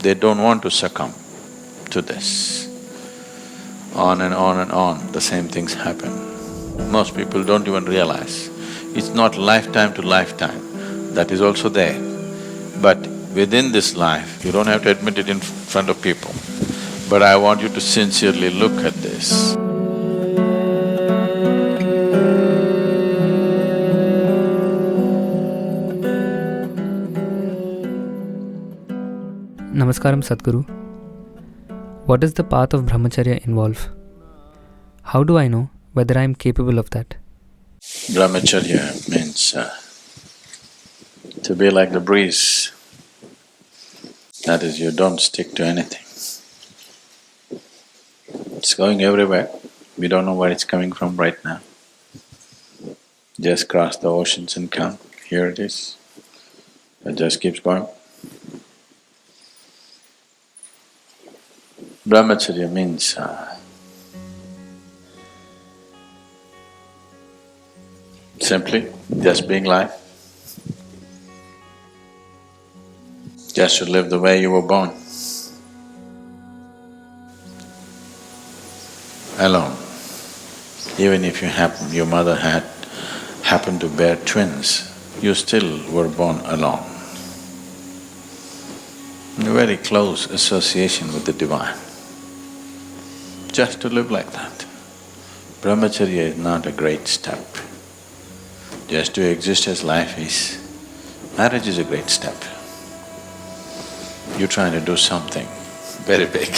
they don't want to succumb to this. On and on and on, the same things happen. Most people don't even realize. It's not lifetime to lifetime, that is also there. But within this life, you don't have to admit it in front of people. But I want you to sincerely look at this. Namaskaram Sadhguru. What does the path of brahmacharya involve? How do I know whether I am capable of that? Brahmacharya means uh, to be like the breeze. That is, you don't stick to anything. It's going everywhere. We don't know where it's coming from right now. Just cross the oceans and come. Here it is. It just keeps going. Brahmacharya means uh, simply just being life. Just to live the way you were born. Alone. Even if you happen, your mother had happened to bear twins, you still were born alone. A very close association with the divine. Just to live like that. Brahmacharya is not a great step. Just to exist as life is, marriage is a great step. You're trying to do something very big.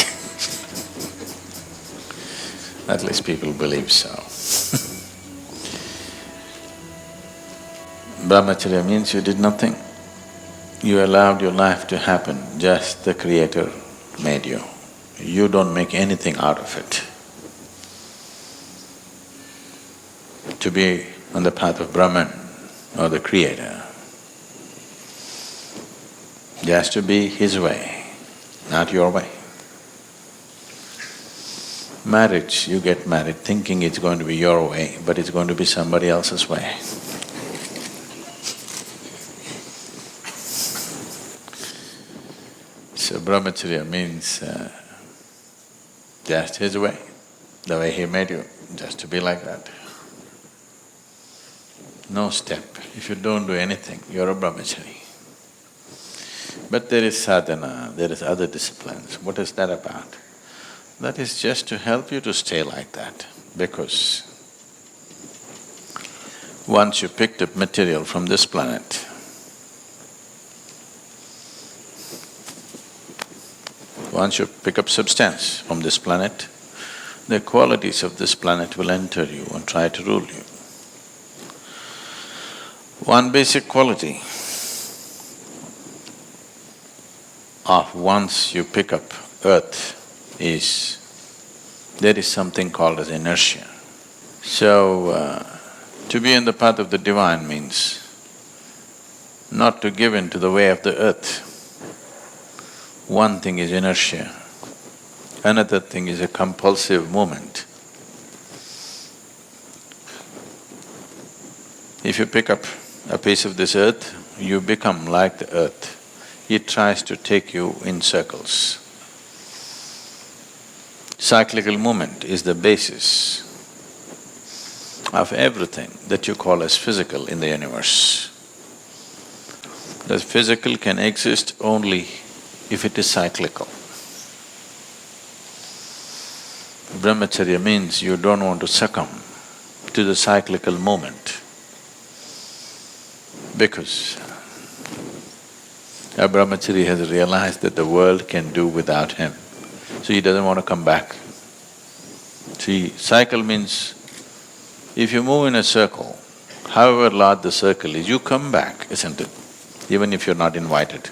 At least people believe so. Brahmacharya means you did nothing. You allowed your life to happen, just the Creator made you. You don't make anything out of it. To be on the path of Brahman or the Creator, just to be His way, not your way. Marriage, you get married thinking it's going to be your way, but it's going to be somebody else's way. So brahmacharya means uh, just his way, the way he made you, just to be like that. No step. If you don't do anything, you're a brahmachari. But there is sadhana, there is other disciplines. What is that about? That is just to help you to stay like that, because once you picked up material from this planet, once you pick up substance from this planet, the qualities of this planet will enter you and try to rule you. One basic quality of once you pick up earth is there is something called as inertia. So, uh, to be in the path of the divine means not to give in to the way of the earth. One thing is inertia, another thing is a compulsive movement. If you pick up a piece of this earth, you become like the earth. It tries to take you in circles. Cyclical movement is the basis of everything that you call as physical in the universe. The physical can exist only if it is cyclical. Brahmacharya means you don't want to succumb to the cyclical movement because a brahmachari has realized that the world can do without him, so he doesn't want to come back. See, cycle means if you move in a circle, however large the circle is, you come back, isn't it? Even if you're not invited.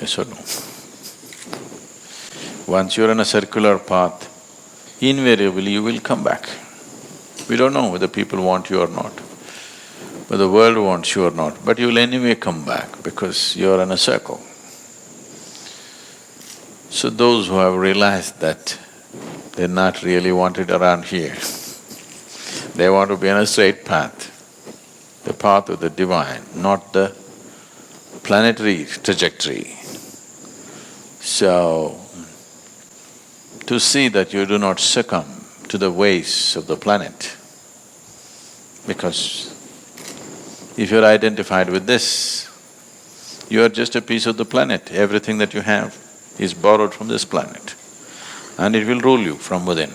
Yes or no? Once you're on a circular path, invariably you will come back. We don't know whether people want you or not, whether the world wants you or not, but you'll anyway come back because you're in a circle. So those who have realized that they're not really wanted around here, they want to be on a straight path, the path of the divine, not the planetary trajectory. So, to see that you do not succumb to the ways of the planet, because if you're identified with this, you are just a piece of the planet. Everything that you have is borrowed from this planet and it will rule you from within.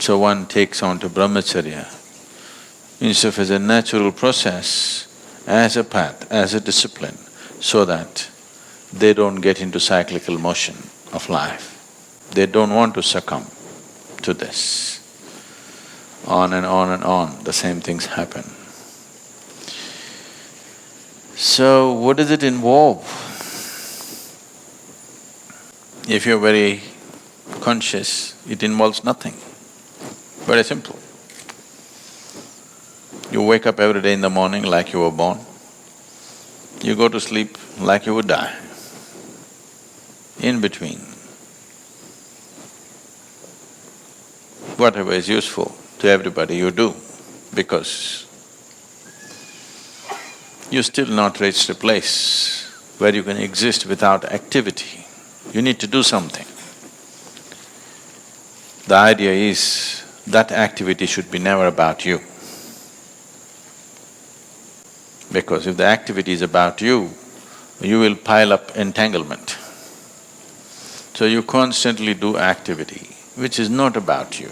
So one takes on to brahmacharya instead of as a natural process, as a path, as a discipline, so that they don't get into cyclical motion of life. They don't want to succumb to this. On and on and on, the same things happen. So, what does it involve? If you're very conscious, it involves nothing. Very simple. You wake up every day in the morning like you were born. You go to sleep like you would die. In between, whatever is useful to everybody you do, because you still not reached a place where you can exist without activity. You need to do something. The idea is that activity should be never about you. Because if the activity is about you, you will pile up entanglement. So you constantly do activity which is not about you.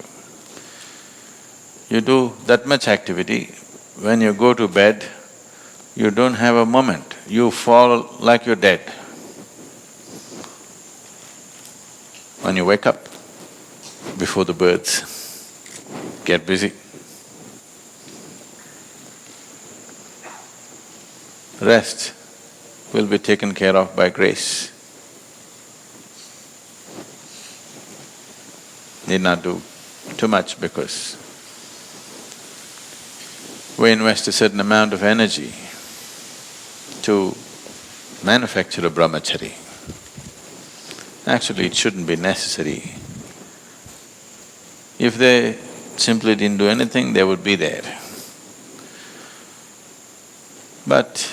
You do that much activity, when you go to bed, you don't have a moment, you fall like you're dead. When you wake up, before the birds, get busy. Rest will be taken care of by grace. Need not do too much because we invest a certain amount of energy to manufacture a brahmachari. Actually, it shouldn't be necessary. If they simply didn't do anything, they would be there. But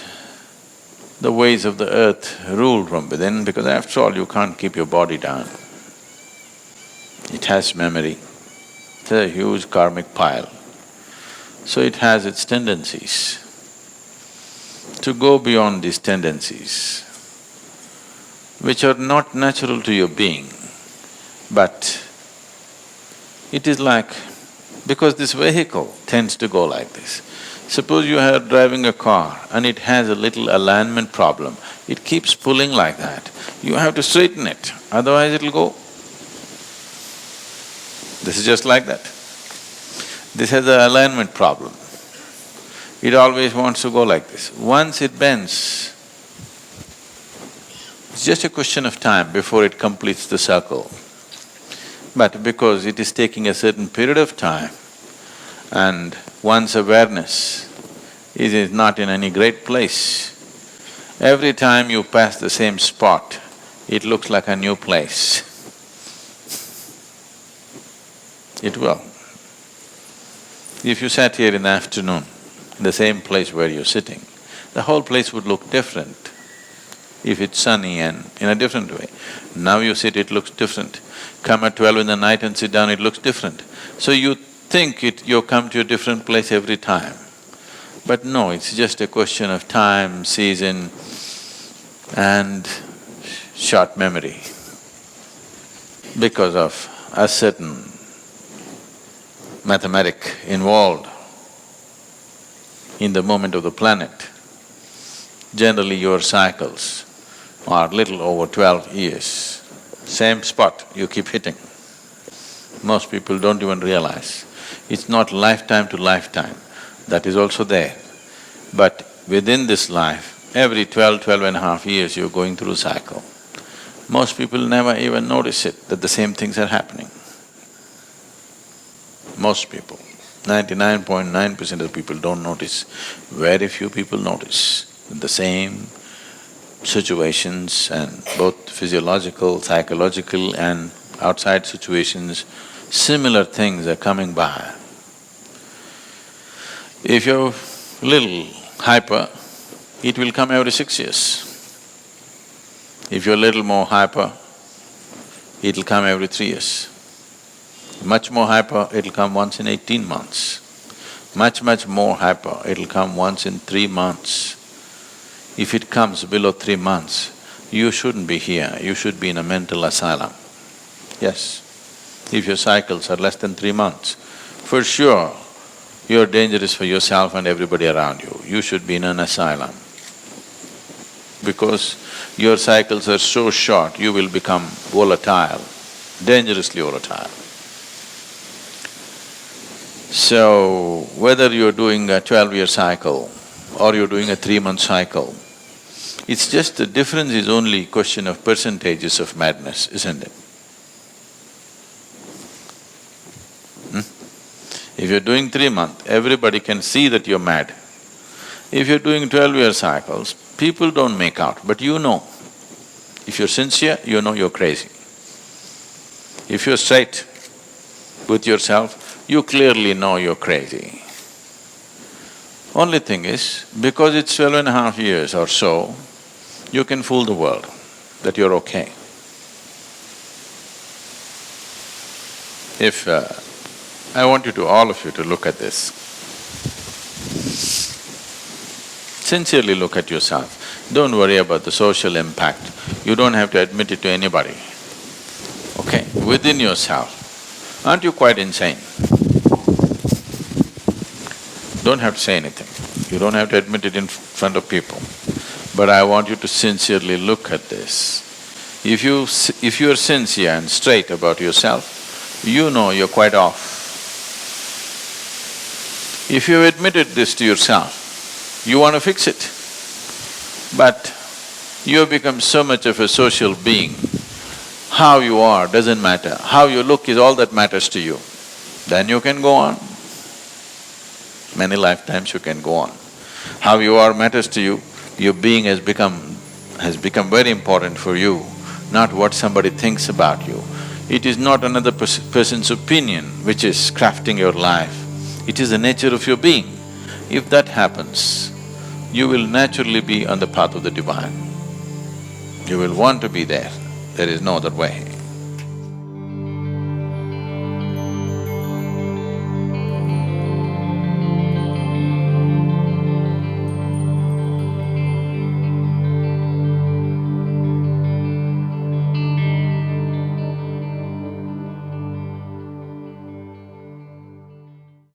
the ways of the earth rule from within because after all, you can't keep your body down. It has memory, it's a huge karmic pile. So it has its tendencies to go beyond these tendencies, which are not natural to your being, but it is like, because this vehicle tends to go like this. Suppose you are driving a car and it has a little alignment problem, it keeps pulling like that. You have to straighten it, otherwise it'll go. This is just like that. This has an alignment problem. It always wants to go like this. Once it bends, it's just a question of time before it completes the circle. But because it is taking a certain period of time and one's awareness is not in any great place, every time you pass the same spot, it looks like a new place. It will. If you sat here in the afternoon, the same place where you're sitting, the whole place would look different if it's sunny and in a different way. Now you sit, it looks different. Come at twelve in the night and sit down, it looks different. So you think it… you come to a different place every time. But no, it's just a question of time, season and short memory. Because of a certain mathematic involved in the movement of the planet. Generally your cycles are little over twelve years. Same spot you keep hitting. Most people don't even realize. It's not lifetime to lifetime, that is also there. But within this life, every twelve, twelve and a half years you're going through a cycle. Most people never even notice it, that the same things are happening. Most people. Ninety-nine point nine percent of people don't notice. Very few people notice the same situations and both physiological, psychological and outside situations, similar things are coming by. If you're little hyper, it will come every six years. If you're a little more hyper, it'll come every three years. Much more hyper, it'll come once in eighteen months. Much, much more hyper, it'll come once in three months. If it comes below three months, you shouldn't be here, you should be in a mental asylum. Yes. If your cycles are less than three months, for sure, you're dangerous for yourself and everybody around you. You should be in an asylum. Because your cycles are so short, you will become volatile, dangerously volatile. So, whether you're doing a twelve-year cycle or you're doing a three-month cycle, it's just the difference is only question of percentages of madness, isn't it? Hmm? If you're doing three month, everybody can see that you're mad. If you're doing twelve-year cycles, people don't make out, but you know. If you're sincere, you know you're crazy. If you're straight with yourself, you clearly know you're crazy. Only thing is, because it's twelve and a half years or so, you can fool the world that you're okay. If… Uh, I want you to, all of you to look at this. Sincerely look at yourself. Don't worry about the social impact. You don't have to admit it to anybody. Okay, within yourself, aren't you quite insane? Don't have to say anything. You don't have to admit it in front of people. But I want you to sincerely look at this. If you… if you're sincere and straight about yourself, you know you're quite off. If you've admitted this to yourself, you want to fix it. But you have become so much of a social being, how you are doesn't matter, how you look is all that matters to you. Then you can go on many lifetimes you can go on. How you are matters to you, your being has become… has become very important for you, not what somebody thinks about you. It is not another pers person's opinion which is crafting your life, it is the nature of your being. If that happens, you will naturally be on the path of the divine. You will want to be there, there is no other way.